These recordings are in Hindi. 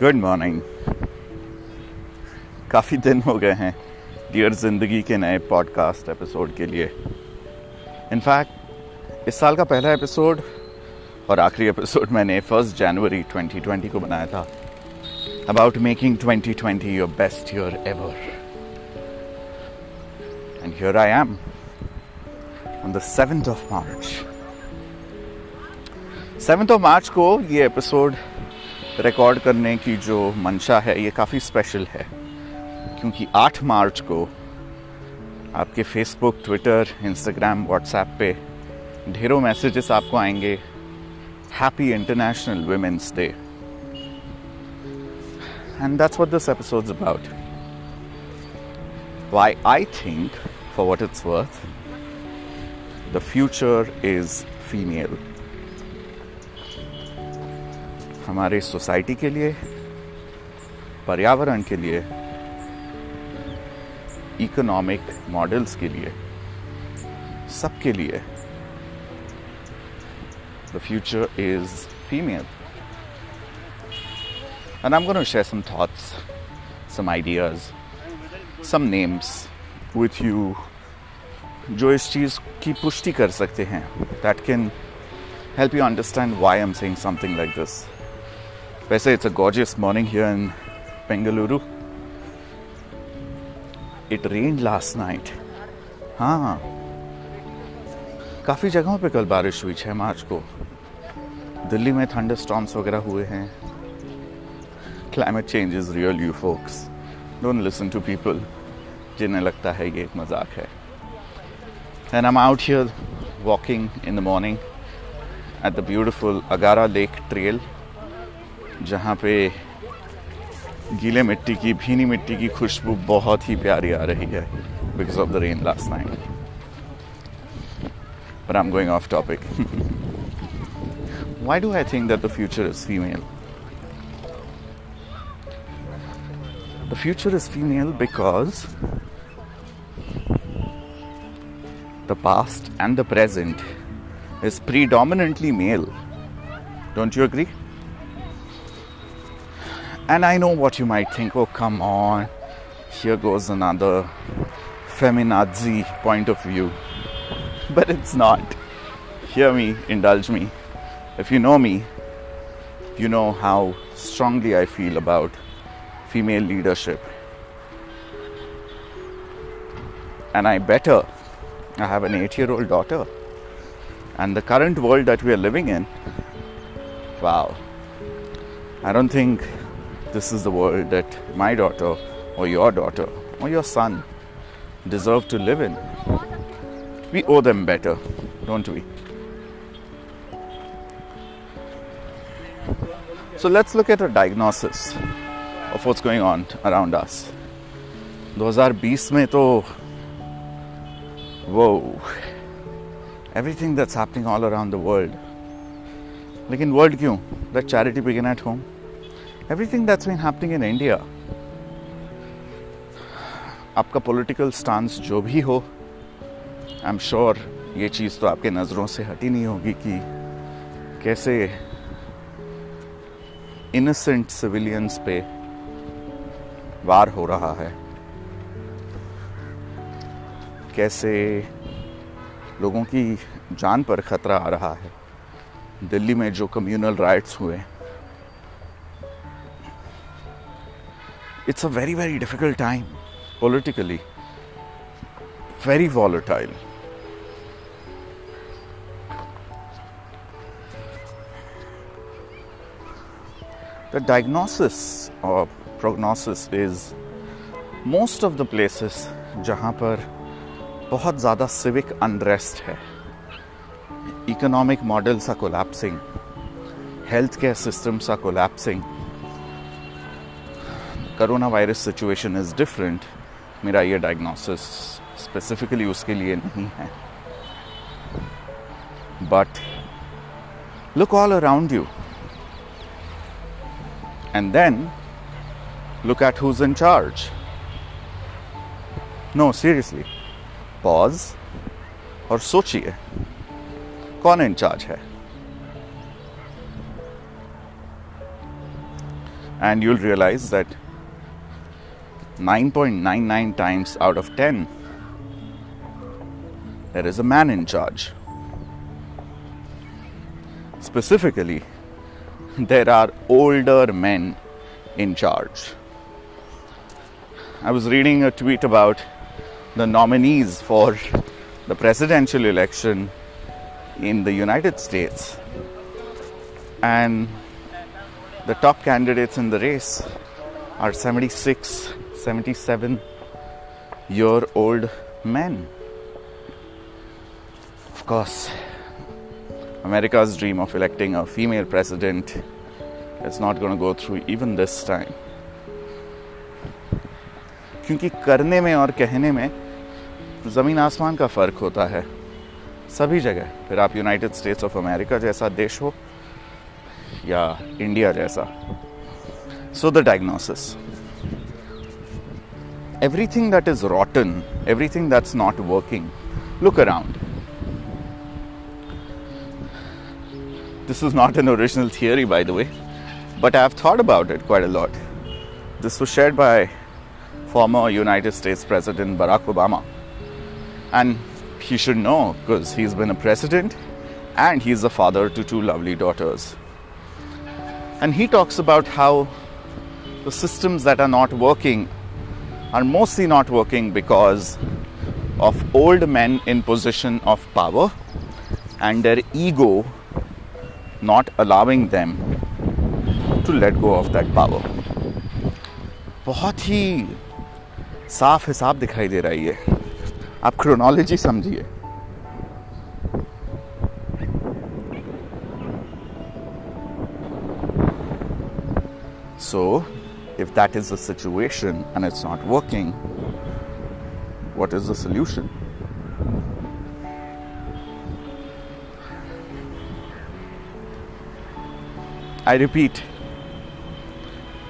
गुड मॉर्निंग काफ़ी दिन हो गए हैं डियर ज़िंदगी के नए पॉडकास्ट एपिसोड के लिए। इनफैक्ट इस साल का पहला एपिसोड और आखिरी एपिसोड मैंने फ़र्स्ट जनवरी 2020 को बनाया था। About making 2020 your best year ever and here I am on the seventh of March seventh of March को ये एपिसोड रिकॉर्ड करने की जो मंशा है, ये काफ़ी स्पेशल है। क्योंकि 8 मार्च को आपके फेसबुक ट्विटर इंस्टाग्राम व्हाट्सएप पे ढेरों मैसेजेस आपको आएँगे। Happy international women's day and that's what this episode about why I think for what it's worth the future is female हमारे सोसाइटी के लिए, पर्यावरण के लिए इकोनॉमिक मॉडल्स के लिए, सबके लिए। The future is female and I am gonna share some thoughts some ideas some names with you जो इस चीज़ की पुष्टि कर सकते हैं that can help you understand why am saying something like this वैसे it's a gorgeous morning here in Bengaluru. It rained last night. हाँ। काफ़ी जगहों पे कल बारिश हुई छः मार्च को। दिल्ली में थंडर स्टॉम्स वगैरह हुए हैं। Climate change is real you folks don't listen to people जिन्हें लगता है ये एक मज़ाक है। And I am out here walking in the morning at the beautiful Agara lake trail जहाँ पे गीले मिट्टी की, भीनी मिट्टी की खुशबू बहुत ही प्यारी आ रही है because of the rain last night but I am going off topic why do I think that the future is female the future is female because the past and the present is predominantly male don't you agree And I know what you might think oh, come on, here goes another feminazi point of view. But it's not. Hear me, indulge me. If you know me, you know how strongly I feel about female leadership. And I better, I have an eight year old daughter. And the current world that we are living in, wow, I don't think this is the world that my daughter or your daughter or your son deserve to live in. We owe them better, don't we? So let's look at a diagnosis of what's going on around us. 2020 में तो whoa everything that's happening all around the world लेकिन वर्ल्ड क्यों let charity begin at home Everything that's been happening in India, आपका पॉलिटिकल स्टांस जो भी हो आई एम श्योर ये चीज़ तो आपके नज़रों से हटी नहीं होगी कि कैसे इनोसेंट सिविलियंस पे वार हो रहा है। कैसे लोगों की जान पर खतरा आ रहा है। दिल्ली में जो कम्युनल राइट्स हुए It's a very very difficult time politically very volatile. The diagnosis or prognosis is most of the places जहाँ पर बहुत ज़्यादा civic unrest है economic models are collapsing healthcare systems are collapsing Coronavirus situation is different मेरा ये डायग्नोसिस स्पेसिफिकली उसके लिए नहीं है। But look all around you and then look at who's in charge no seriously pause और सोचिए, कौन इंचार्ज है? And you'll realise that 9.99 times out of 10 there is a man in charge. Specifically, there are older men in charge. I was reading a tweet about the nominees for the presidential election in the United States, and the top candidates in the race are 76, 77 year old men. Of course, America's dream of electing a female president is not going to go through even this time. क्योंकि करने में और कहने में ज़मीन आसमान का फ़र्क होता है सभी जगह फिर आप यूनाइटेड स्टेट्स ऑफ़ अमेरिका जैसा देश हो या इंडिया जैसा so the diagnosis everything that is rotten, everything that's not working, look around. This is not an original theory, by the way, but I've thought about it quite a lot. This was shared by former United States President Barack Obama. And he should know because he's been a president and he's a father to two lovely daughters. And he talks about how the systems that are not working are mostly not working because of old men in position of power and their ego not allowing them to let go of that power. बहुत ही साफ हिसाब दिखाई दे रही है आप क्रोनोलॉजी समझिए So, if that is the situation and it's not working, what is the solution? I repeat,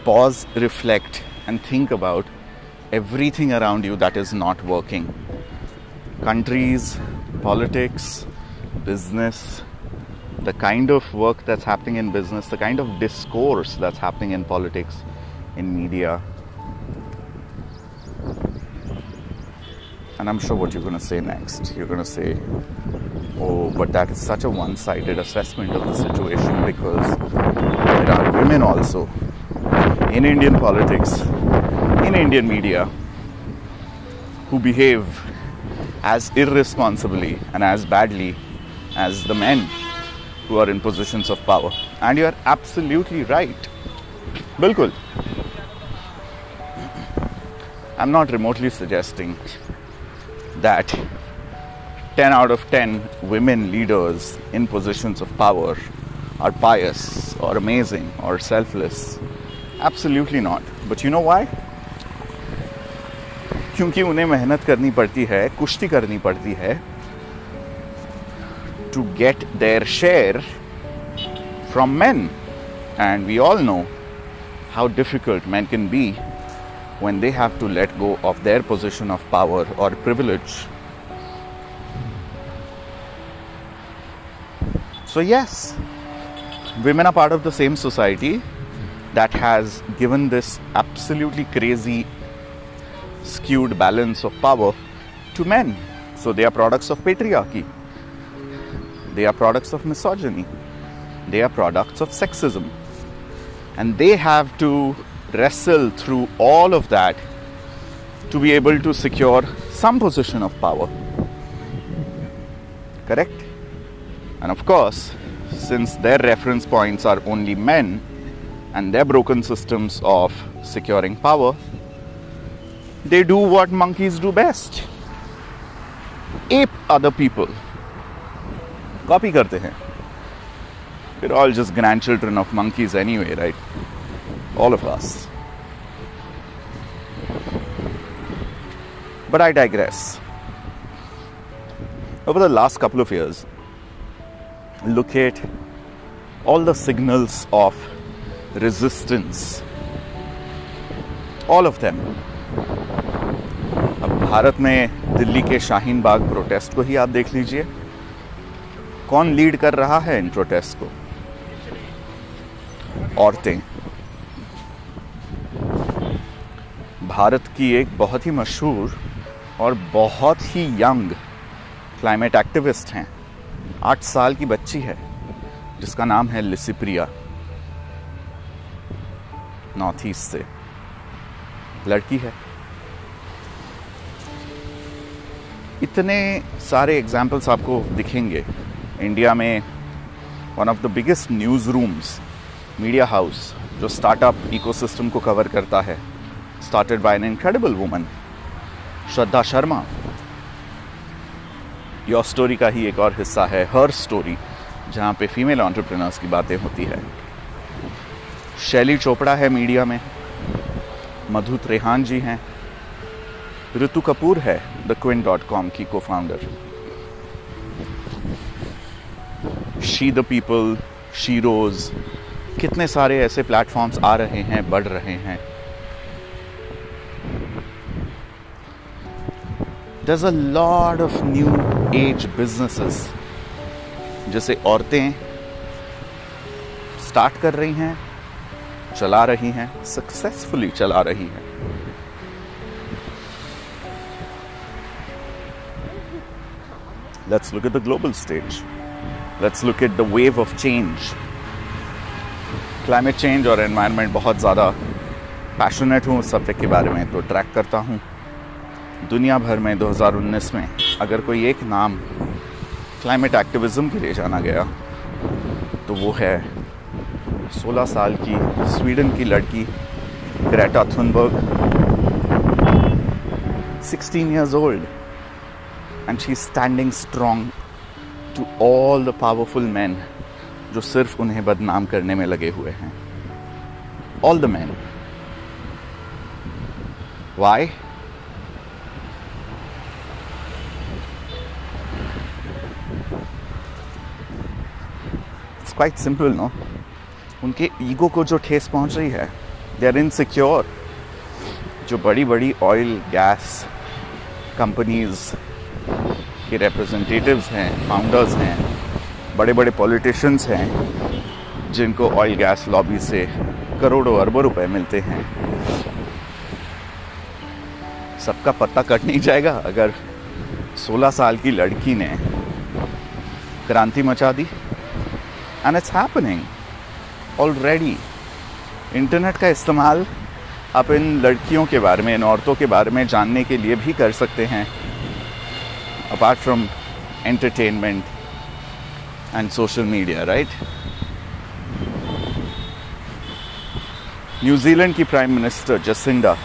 pause, reflect, and think about everything around you that is not working. Countries, politics, business, the kind of work that's happening in business, the kind of discourse that's happening in politics, in media. And I'm sure what you're going to say next. You're going to say, oh, but that is such a one sided assessment of the situation because there are women also in Indian politics, in Indian media, who behave as irresponsibly and as badly as the men who are in positions of power. And you are absolutely right. Bilkul. I'm not remotely suggesting that 10 out of 10 women leaders in positions of power are pious or amazing or selfless. Absolutely not. But you know why? क्योंकि उन्हें मेहनत करनी पड़ती है कुश्ती करनी पड़ती है to get their share from men and we all know how difficult men can be when they have to let go of their position of power or privilege. So, yes, women are part of the same society that has given this absolutely crazy skewed balance of power to men. So they are products of patriarchy. They are products of misogyny. They are products of sexism. And they have to wrestle through all of that to be able to secure some position of power. Correct? And of course, since their reference points are only men and their broken systems of securing power, they do what monkeys do best ape other people. Copy karte hain. We're all just grandchildren of monkeys anyway, right? All of us. But I digress. Over the last couple of years, look at all the signals of resistance. All of them अब भारत में दिल्ली के शाहीन बाग प्रोटेस्ट को ही आप देख लीजिए कौन लीड कर रहा है इन प्रोटेस्ट को औरतें भारत की एक बहुत ही मशहूर और बहुत ही यंग क्लाइमेट एक्टिविस्ट हैं। आठ साल की बच्ची है, जिसका नाम है लिसिप्रिया। नॉर्थ ईस्ट से। लड़की है। इतने सारे एग्जाम्पल्स आपको दिखेंगे। इंडिया में one of the biggest newsrooms media house जो स्टार्टअप इकोसिस्टम को कवर करता है। Started by an incredible woman Shraddha Sharma YourStory का ही एक और हिस्सा है हर स्टोरी जहाँ पे फीमेल ऑन्टरप्रिनर्स की बातें होती है शैली चोपड़ा है मीडिया में मधु त्रेहान जी हैं ऋतु कपूर है द क्विन डॉट कॉम की को founder she the people she rose कितने सारे ऐसे प्लेटफॉर्म्स आ रहे हैं, बढ़ रहे हैं। There's a lot of new age businesses जैसे औरतें स्टार्ट कर रही हैं, चला रही हैं सक्सेसफुली चला रही हैं Let's look at the global stage. Let's look at the wave of change. Climate change और एनवायरनमेंट बहुत ज़्यादा पैशनेट हूँ उस सब्जेक्ट के बारे में तो ट्रैक करता हूँ दुनिया भर में 2019 में अगर कोई एक नाम क्लाइमेट एक्टिविज्म के लिए जाना गया तो वो है 16 साल की स्वीडन की लड़की Greta Thunberg. 16 years old and she's standing strong to all the powerful men जो सिर्फ़ उन्हें बदनाम करने में लगे हुए हैं। All the man why quite simple no उनके ईगो को जो ठेस पहुँच रही है दे आर इनसिक्योर जो बड़ी बड़ी ऑयल गैस कंपनीज़ के रिप्रेजेंटेटिव्स हैं फाउंडर्स हैं, बड़े बड़े पॉलिटिशियंस हैं, जिनको ऑयल गैस लॉबी से करोड़ों अरबों रुपए मिलते हैं। सबका पत्ता कट नहीं जाएगा अगर 16 साल की लड़की ने क्रांति मचा दी। And it's happening already internet का इस्तेमाल आप इन लड़कियों के बारे में, इन औरतों के बारे में जानने के लिए भी कर सकते हैं। Apart from entertainment and social media right New Zealand की प्राइम मिनिस्टर जसिंडा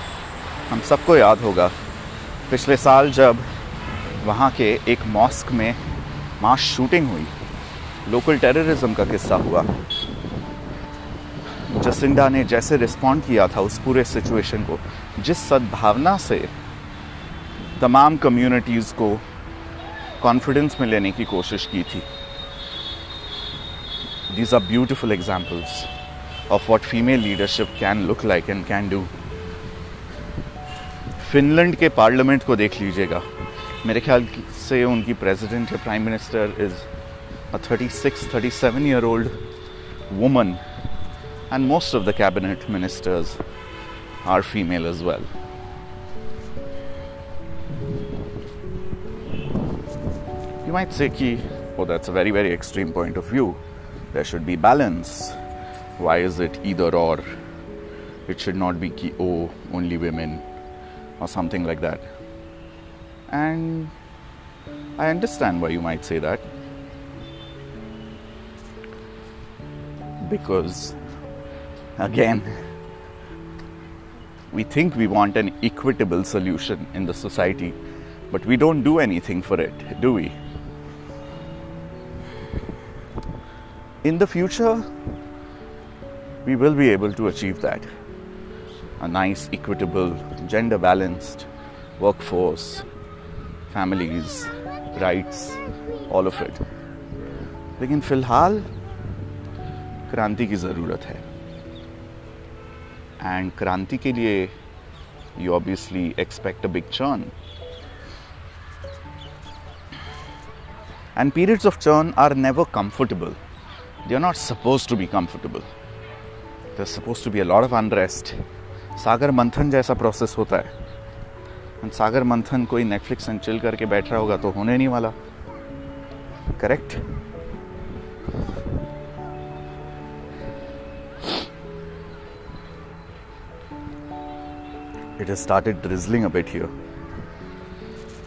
हम सबको याद होगा, पिछले साल जब वहाँ के एक मॉस्क में मास शूटिंग हुई लोकल टेररिज्म का किस्सा हुआ। जसिंडा ने जैसे रिस्पॉन्ड किया था उस पूरे सिचुएशन को, जिस सद्भावना से तमाम कम्युनिटीज़ को कॉन्फिडेंस में लेने की कोशिश की थी। These are beautiful examples of what female leadership can look like and can do. Finland के पार्लियामेंट को देख लीजिएगा। मेरे ख्याल से उनकी प्रेसिडेंट या prime minister is a 36, 37 year old woman, and most of the cabinet ministers are female as well. You might say, Ki, oh, that's a very, very extreme point of view. There should be balance. Why is it either or? It should not be ki, oh, only women or something like that. And I understand why you might say that. Because again, we think we want an equitable solution in the society, but we don't do anything for it, do we? In the future, we will be able to achieve that. A nice, equitable, gender balanced workforce, families, rights, all of it. लेकिन फिलहाल क्रांति की ज़रूरत है। एंड क्रांति के लिए you obviously expect a big churn and periods of churn are never comfortable they are not suppose to be comfortable there's supposed to be a lot of unrest. सागर मंथन जैसा प्रोसेस होता है। सागर मंथन कोई नेटफ्लिक्स एंड चिल करके बैठ रहा होगा तो होने नहीं वाला। Correct it has started drizzling a bit here.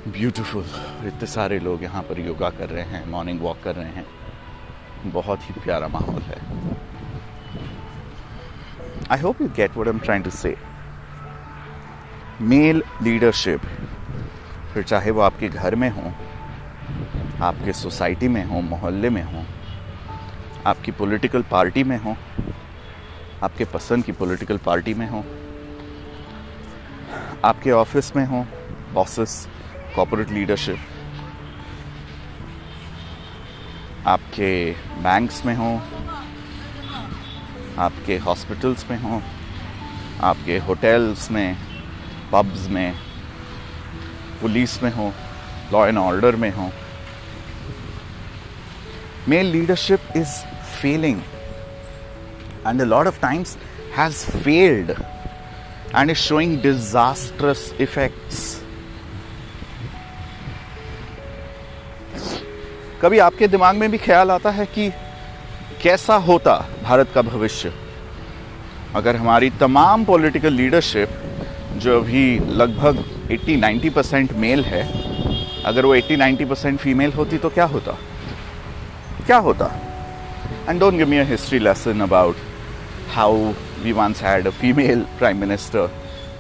Beautiful इतने सारे लोग यहाँ पर योगा कर रहे हैं मॉर्निंग वॉक कर रहे हैं। बहुत ही प्यारा माहौल है। I hope you get what am trying to say male leadership फिर चाहे वो आपके घर में हो आपके सोसाइटी में हो मोहल्ले में हो आपकी पॉलिटिकल पार्टी में हो आपके पसंद की पॉलिटिकल पार्टी में हो आपके ऑफ़िस में हो बॉसेस कॉपोरेट लीडरशिप आपके बैंक्स में हो, आपके हॉस्पिटल्स में हो, आपके होटल्स में पब्स में पुलिस में हो लॉ एंड ऑर्डर में हो. Male leadership is failing and a lot of times has failed. And is showing disastrous effects. कभी आपके दिमाग में भी ख्याल आता है कि कैसा होता भारत का भविष्य? अगर हमारी तमाम पॉलिटिकल लीडरशिप जो अभी लगभग 80-90 परसेंट मेल है, अगर वो 80-90 परसेंट फीमेल होती तो क्या होता? क्या होता? And don't give me a history lesson about how we once had a female prime minister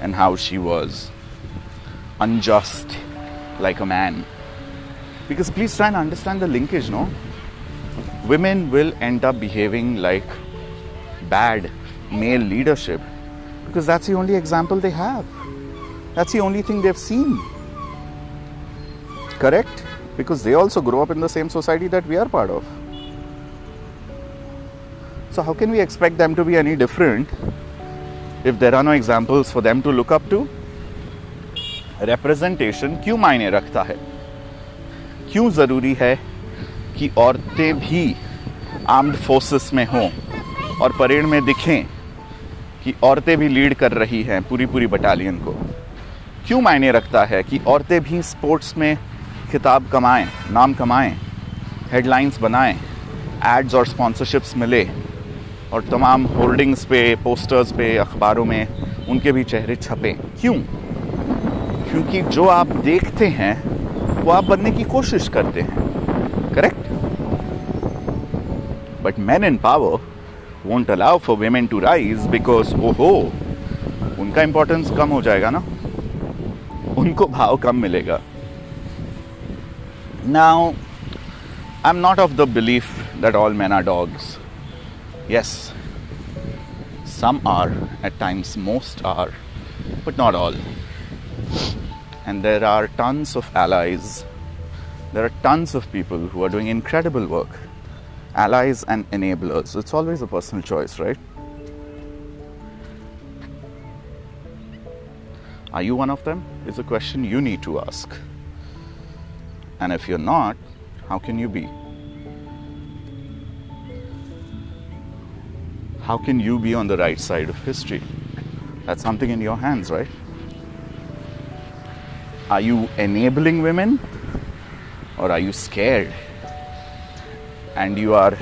and how she was unjust like a man. Because please try and understand the linkage, no? Women will end up behaving like bad male leadership because that's the only example they have. That's the only thing they've seen. Correct? Because they also grow up in the same society that we are part of. So, how can we expect them to be any different if there are no examples for them to look up to? Representation क्यों मायने रखता है? क्यों ज़रूरी है कि औरतें भी आर्म्ड फोर्सेस में हों और परेड में दिखें कि औरतें भी लीड कर रही हैं पूरी पूरी बटालियन को? क्यों मायने रखता है कि औरतें भी स्पोर्ट्स में खिताब कमाएँ नाम कमाएँ हेडलाइंस बनाएँ एड्स और स्पॉन्सरशिप्स मिले? और तमाम होर्डिंग्स पे पोस्टर्स पे, अखबारों में उनके भी चेहरे छपे। क्यों? क्योंकि जो आप देखते हैं, वो आप बनने की कोशिश करते हैं। Correct but man in power won't for women to rise because because हो उनका इंपॉर्टेंस कम हो जाएगा ना? उनको भाव कम मिलेगा। Now I am not of the belief that all man are dogs yes some are at times most are but not all and there are tons of allies there are tons of people who are doing incredible work allies and enablers. It's always a personal choice, right? Are you one of them? Is a question you need to ask. And if you're not, how can you be? How can you be on the right side of history? That's something in your hands, right? Are you enabling women or are you scared? and you are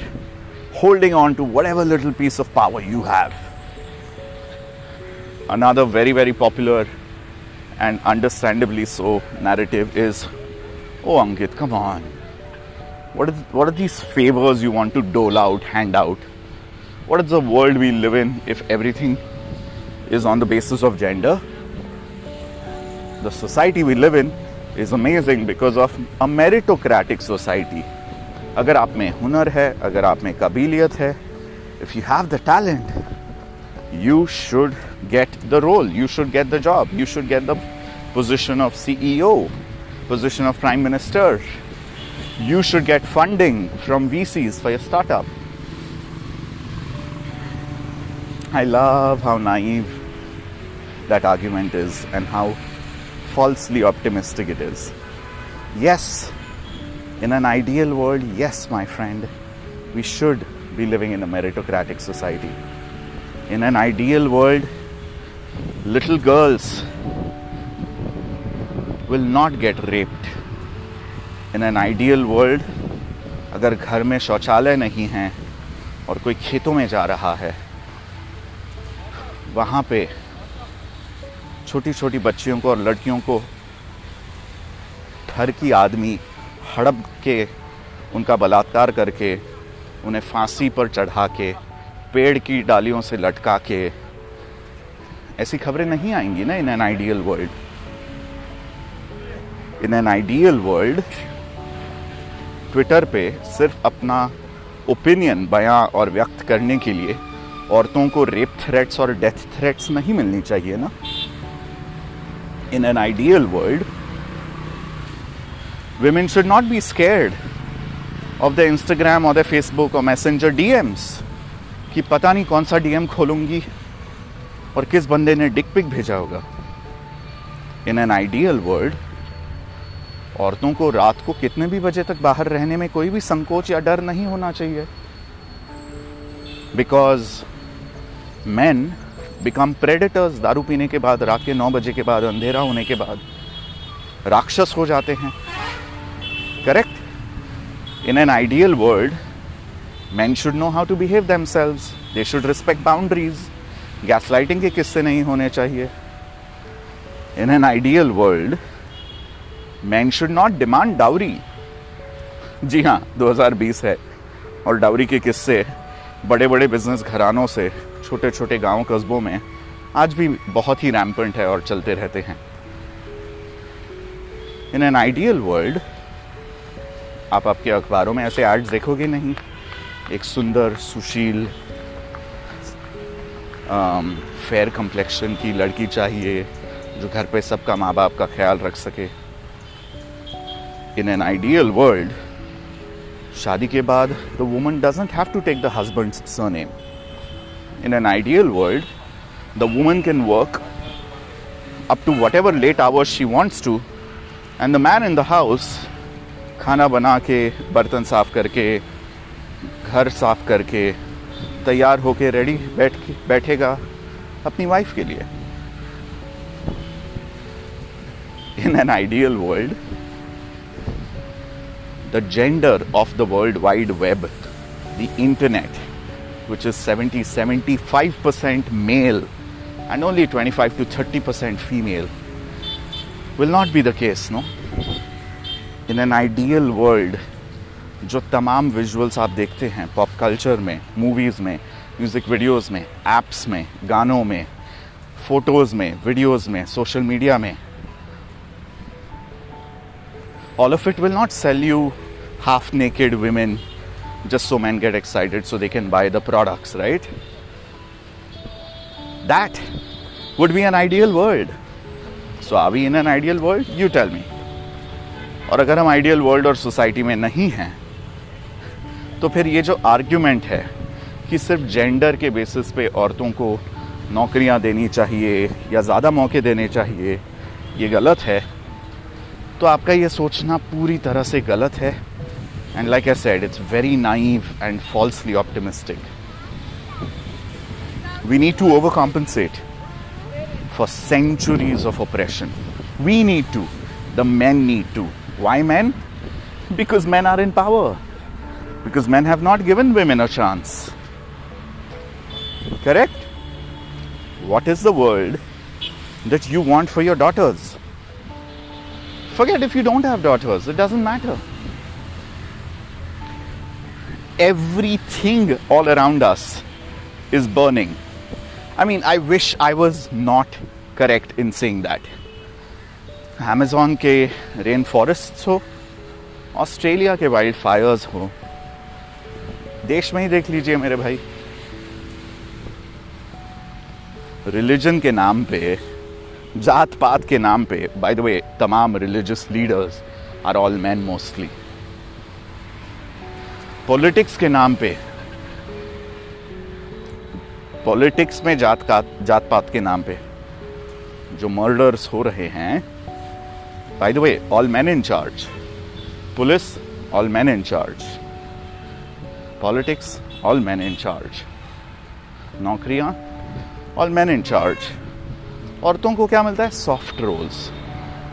holding on to whatever little piece of power you have. Another very, very popular and understandably so narrative is Oh, Ankit, come on. What, is, what are these favors you want to dole out, hand out? What is the world we live in if everything is on the basis of gender? The society we live in is amazing because of a meritocratic society अगर आप में हुनर है अगर आप में काबिलियत है if you have the talent you should get the role you should get the job you should get the position of CEO, position of Prime Minister. You should get funding from VCs for your startup. I love how naive that argument is and how falsely optimistic it is. Yes, in an ideal world, yes, my friend, we should be living in a meritocratic society. In an ideal world, little girls will not get raped. In an ideal world, अगर घर में शौचालय नहीं है और कोई खेतों में जा रहा है वहाँ पे छोटी छोटी बच्चियों को और लड़कियों को ठर की आदमी हड़प के उनका बलात्कार करके उन्हें फांसी पर चढ़ा के, पेड़ की डालियों से लटका के, ऐसी खबरें नहीं आएँगी ना in an ideal world in an ideal world Twitter पे सिर्फ़ अपना ओपिनियन बयां और व्यक्त करने के लिए औरतों को रेप थ्रेट्स और डेथ थ्रेट्स नहीं मिलनी चाहिए ना? In an ideal world women should not be scared of the Instagram or the Facebook or Messenger DMs कि पता नहीं कौन सा डीएम खोलूँगी और किस बंदे ने डिक पिक भेजा होगा। इन एन आइडियल वर्ल्ड औरतों को रात को कितने भी बजे तक बाहर रहने में कोई भी संकोच या डर नहीं होना चाहिए। बिकॉज़ मैन बिकम प्रेडिटर्स दारू पीने के बाद, रात के नौ बजे के बाद, अंधेरा होने के बाद, राक्षस हो जाते हैं। Correct in an ideal world man should know how to behave themselves they should respect boundaries gaslighting के किस्से नहीं होने चाहिए। In an ideal world man should not demand dowry जी हाँ 2020 है और डाउरी के किस्से बड़े बड़े बिज़नेस घरानों से छोटे छोटे गाँव कस्बों में आज भी बहुत ही रैम्पेंट है और चलते रहते हैं। इन एन आइडियल वर्ल्ड आप आपके अखबारों में ऐसे एड्स देखोगे नहीं। एक सुंदर, सुशील फेयर कम्प्लेक्शन की लड़की चाहिए जो घर पे सबका माँ बाप का ख्याल रख सके। इन एन आइडियल वर्ल्ड शादी के बाद the woman doesn't have to take the husband surname in an ideal world the woman can work up to whatever late hours she wants to and the man in the house खाना बना के बर्तन साफ करके घर साफ करके तैयार होके रेडी बैठ के बैठेगा अपनी वाइफ के लिए in an ideal world the gender of the world wide web the internet which is 70 75% male and only 25 to 30% female. Will not be the case, no? In an ideal world, जो तमाम विजुअल्स आप देखते हैं पॉप कल्चर में मूवीज़ में म्यूज़िक वीडियोज़ में एप्स में, गानों में फ़ोटोज़ में वीडियोज़ में सोशल मीडिया में all of it will not sell you half naked women just so men get excited so they can buy the products, right? That would be an ideal world. So, are we in an ideal world? You tell me. और अगर हम आइडियल वर्ल्ड और सोसाइटी में नहीं हैं तो फिर ये जो आर्ग्यूमेंट है कि सिर्फ़ जेंडर के बेसिस पे औरतों को नौकरियाँ देनी चाहिए या ज़्यादा मौके देने चाहिए ये गलत है तो आपका ये सोचना पूरी तरह से गलत है And like I said, it's very naive and falsely optimistic. We need to overcompensate for centuries of oppression. We need to. The men need to. Why men? Because men are in power. Because men have not given women a chance. Correct? What is the world that you want for your daughters? Forget if you don't have daughters, it doesn't matter. Everything all around us is burning. I mean, I wish I was not correct in saying that. Amazon के रेन फॉरेस्ट हो ऑस्ट्रेलिया के वाइल्ड फायर्स हो देश में ही देख लीजिए मेरे भाई रिलीजन के नाम पे जात पात के नाम पे बाय द वे तमाम religious leaders are all man mostly politics के नाम पे, पॉलिटिक्स में जात का जात पात के नाम पे जो मर्डर्स हो रहे हैं by the way all man in charge police all man in charge politics all man in charge नौकरियाँ ऑल मैन इन चार्ज औरतों को क्या मिलता है? सॉफ्ट रोल्स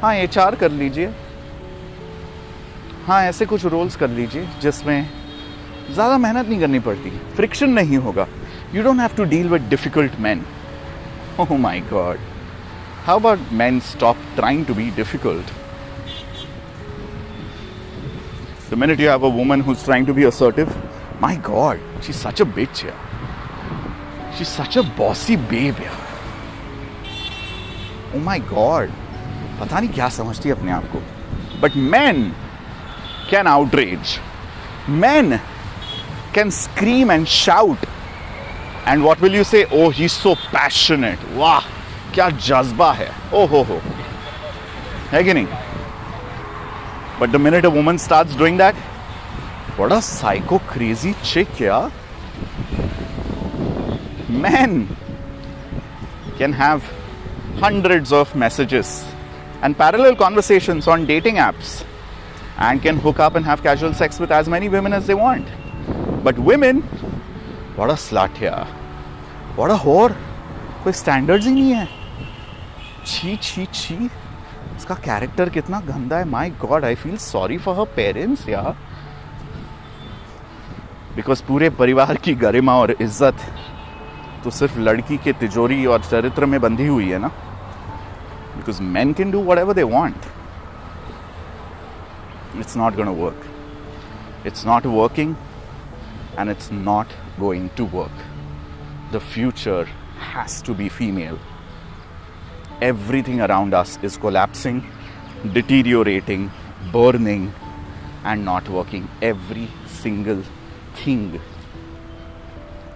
हाँ एच कर लीजिए। हाँ ऐसे कुछ रोल्स कर लीजिए जिसमें ज़्यादा मेहनत नहीं करनी पड़ती फ्रिक्शन नहीं होगा you don't have to deal with difficult man oh my god how about man stop trying to be difficult The minute you have a woman who's trying to be assertive, my god, she's such a bitch, yeah. She's such a bossy babe, yeah. Oh my god. पता नहीं क्या समझती है अपने आप को but man can outrage. Men can scream and shout. And what will you say? Oh, he's so passionate. वाह क्या जज्बा है ओ हो हो है कि नहीं but the minute a woman starts doing that what a psycho crazy chick yeah men can have hundreds of messages and parallel conversations on dating apps and can hook up and have casual sex with as many women as they want. A slut here. What a whore. कोई स्टैंडर्ड्स ही नहीं है। छी छी छी। इसका कैरेक्टर कितना गंदा है। My god I feel sorry for her parents यार। बिकॉज़ पूरे परिवार की गरिमा और इज़्ज़त तो सिर्फ़ लड़की के तिजोरी और चरित्र में बंधी हुई है ना। Because man can do whatever they want it's not going to work. It's not and it's not going to work. The future has to be female. Everything around us is collapsing, deteriorating, burning, and not working. Every single thing.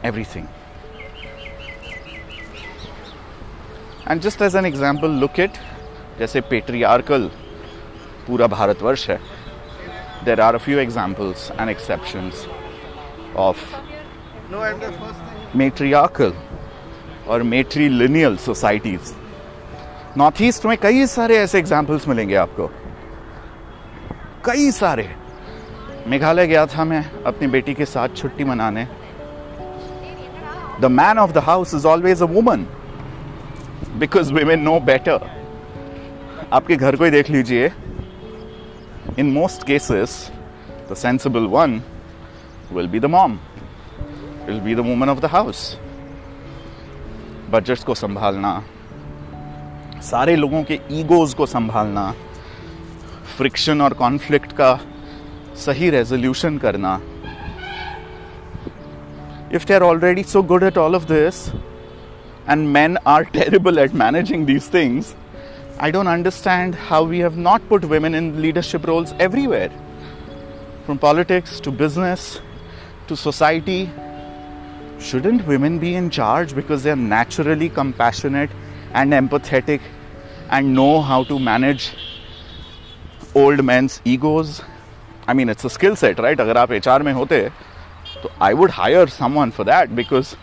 Everything. And just as an example, look at जैसे पेट्रियार्कल पूरा भारतवर्ष है there are a few examples and exceptions of matriarchal और matrilineal societies. नॉर्थ ईस्ट में कई सारे ऐसे एग्जाम्पल्स मिलेंगे आपको। कई सारे। मेघालय गया था मैं अपनी बेटी के साथ छुट्टी मनाने। The man of the house is always a woman because women know better आपके घर को ही देख लीजिए। In most cases the sensible one will be the mom, will be the woman of the house. Budgets को संभालना सारे लोगों के ईगोज को संभालना फ्रिक्शन और कॉन्फ्लिक्ट का सही रेजोल्यूशन करना if they're already so good at all of this and men are terrible at managing these things I don't understand how we have not put women in leadership roles everywhere. From politics to business to society. Shouldn't women be in charge because they're naturally compassionate and empathetic and know how to manage old men's egos? I mean, it's a skill set, right? अगर आप HR में होते तो I would hire someone for that because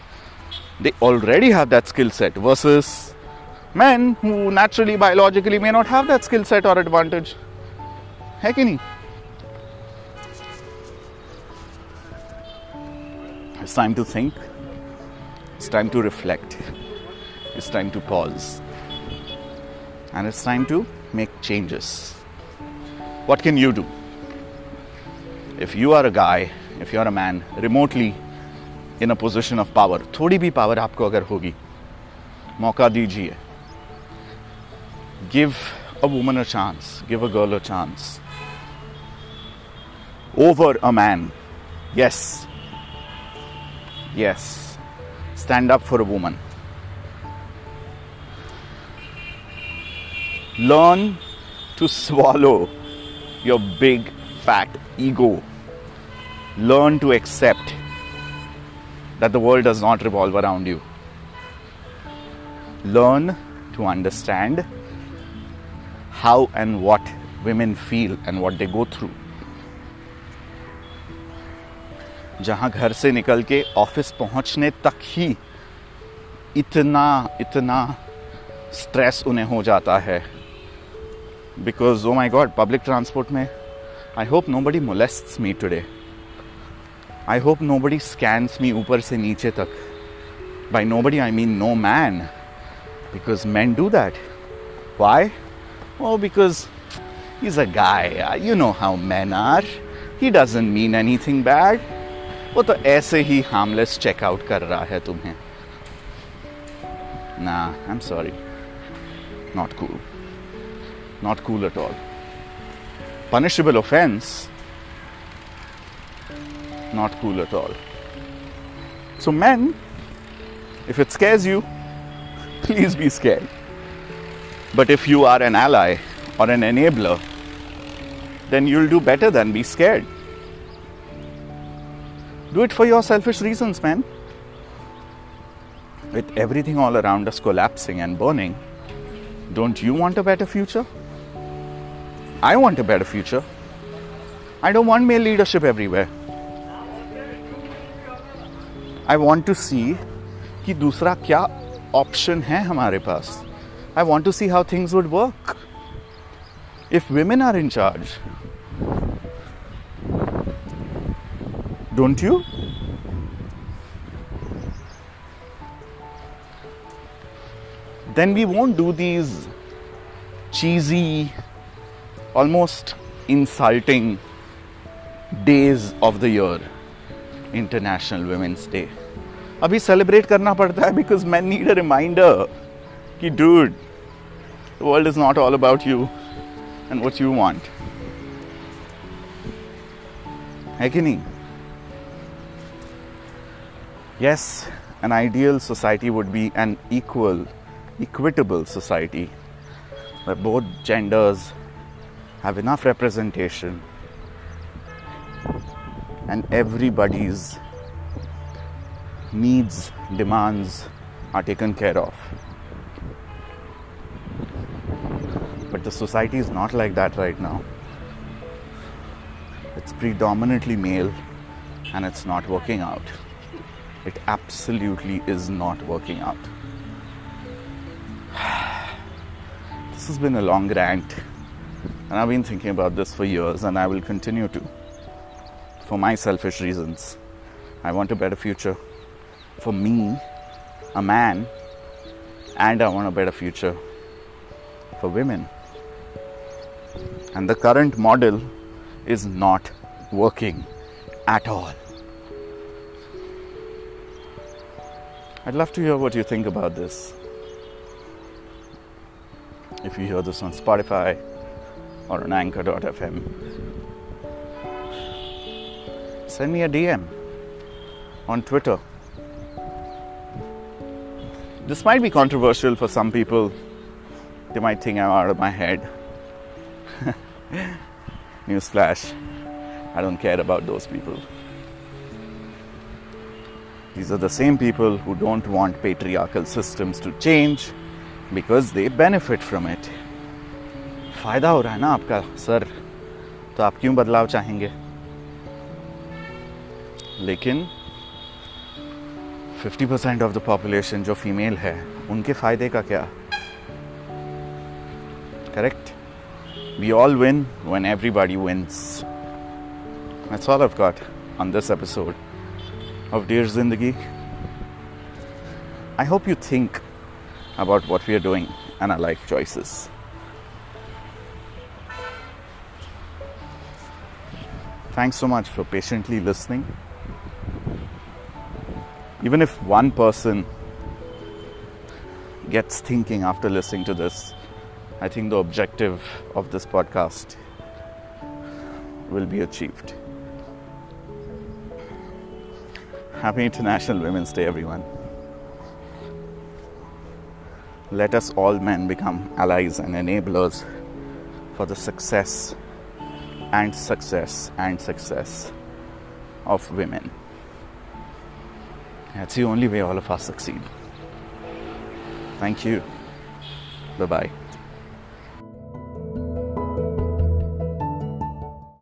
they already have that skill set versus men who naturally, biologically may not have that skill set or advantage. है कि It's time to think. It's time to reflect. It's time to pause. And it's time to make changes. What can you do? If you are a guy, if you are a man, remotely in a position of power, थोड़ी भी पावर आपको अगर होगी मौका दीजिए give a woman a chance, give a girl a chance over a man. Yes. Yes. Stand up for a woman. Learn to swallow your big fat ego. Learn to accept that the world does not revolve around you. Learn to understand how and what women feel and what they go through. जहाँ घर से निकल के ऑफ़िस पहुँचने तक ही इतना इतना स्ट्रेस उन्हें हो जाता है because oh my god public transport में I hope nobody molest me today I hope nobody scans me ऊपर से नीचे तक by nobody I mean no man Because men do that. Why? Because is a a guy. You know how men are. He doesn't mean anything bad. वो तो ऐसे ही हार्मलेस चेकआउट कर रहा है तुम्हें। ना I am sorry not cool not cool at all punishable offence not cool at all so man if it scares you please be scare but if you are an ally or an enabler then you'll do better than be scared do it for your selfish reasons, man. With everything all around us collapsing and burning, don't you want a better future? I want a better future. I don't want male leadership everywhere. I want to see कि दूसरा क्या ऑप्शन है हमारे पास I want to see how things would work if women are in charge don't you? Then we won't do these cheesy, almost insulting days of the year, International Women's Day. अभी सेलिब्रेट करना पड़ता है because man need a reminder कि dude the world is not all about you and what you want है कि नहीं Yes, an ideal society would be an equal, equitable society where both genders have enough representation and everybody's needs, demands are taken care of. But the society is not like that right now. It's predominantly male and it's not working out it absolutely is not working out. this has been a long rant, and I've been thinking about this for years, and I will continue to. For my selfish reasons. I want a better future for me, a man, and I want a better future for women. And the current model is not working at all. I'd love to hear what you think about this. If you hear this on Spotify or on anchor.fm, send me a DM on Twitter. This might be controversial for some people. They might think I'm out of my head. Newsflash I don't care about those people. These are the same people who don't want patriarchal systems to change because they benefit from it. फायदा हो रहा है ना आपका सर तो आप क्यों बदलाव चाहेंगे लेकिन 50 परसेंट ऑफ द पॉपुलेशन जो फीमेल है उनके फायदे का क्या correct we all win when everybody wins That's all I've got on this episode. of Dear Zindagi. I hope you think about what we are doing and our life choices. Thanks so much for patiently listening. Even if one person gets thinking after listening to this, I think the objective of this podcast will be achieved. Happy International Women's Day, everyone. Let us all men become allies and enablers for the success and success and success of women. That's the only way all of us succeed. Thank you. Bye bye.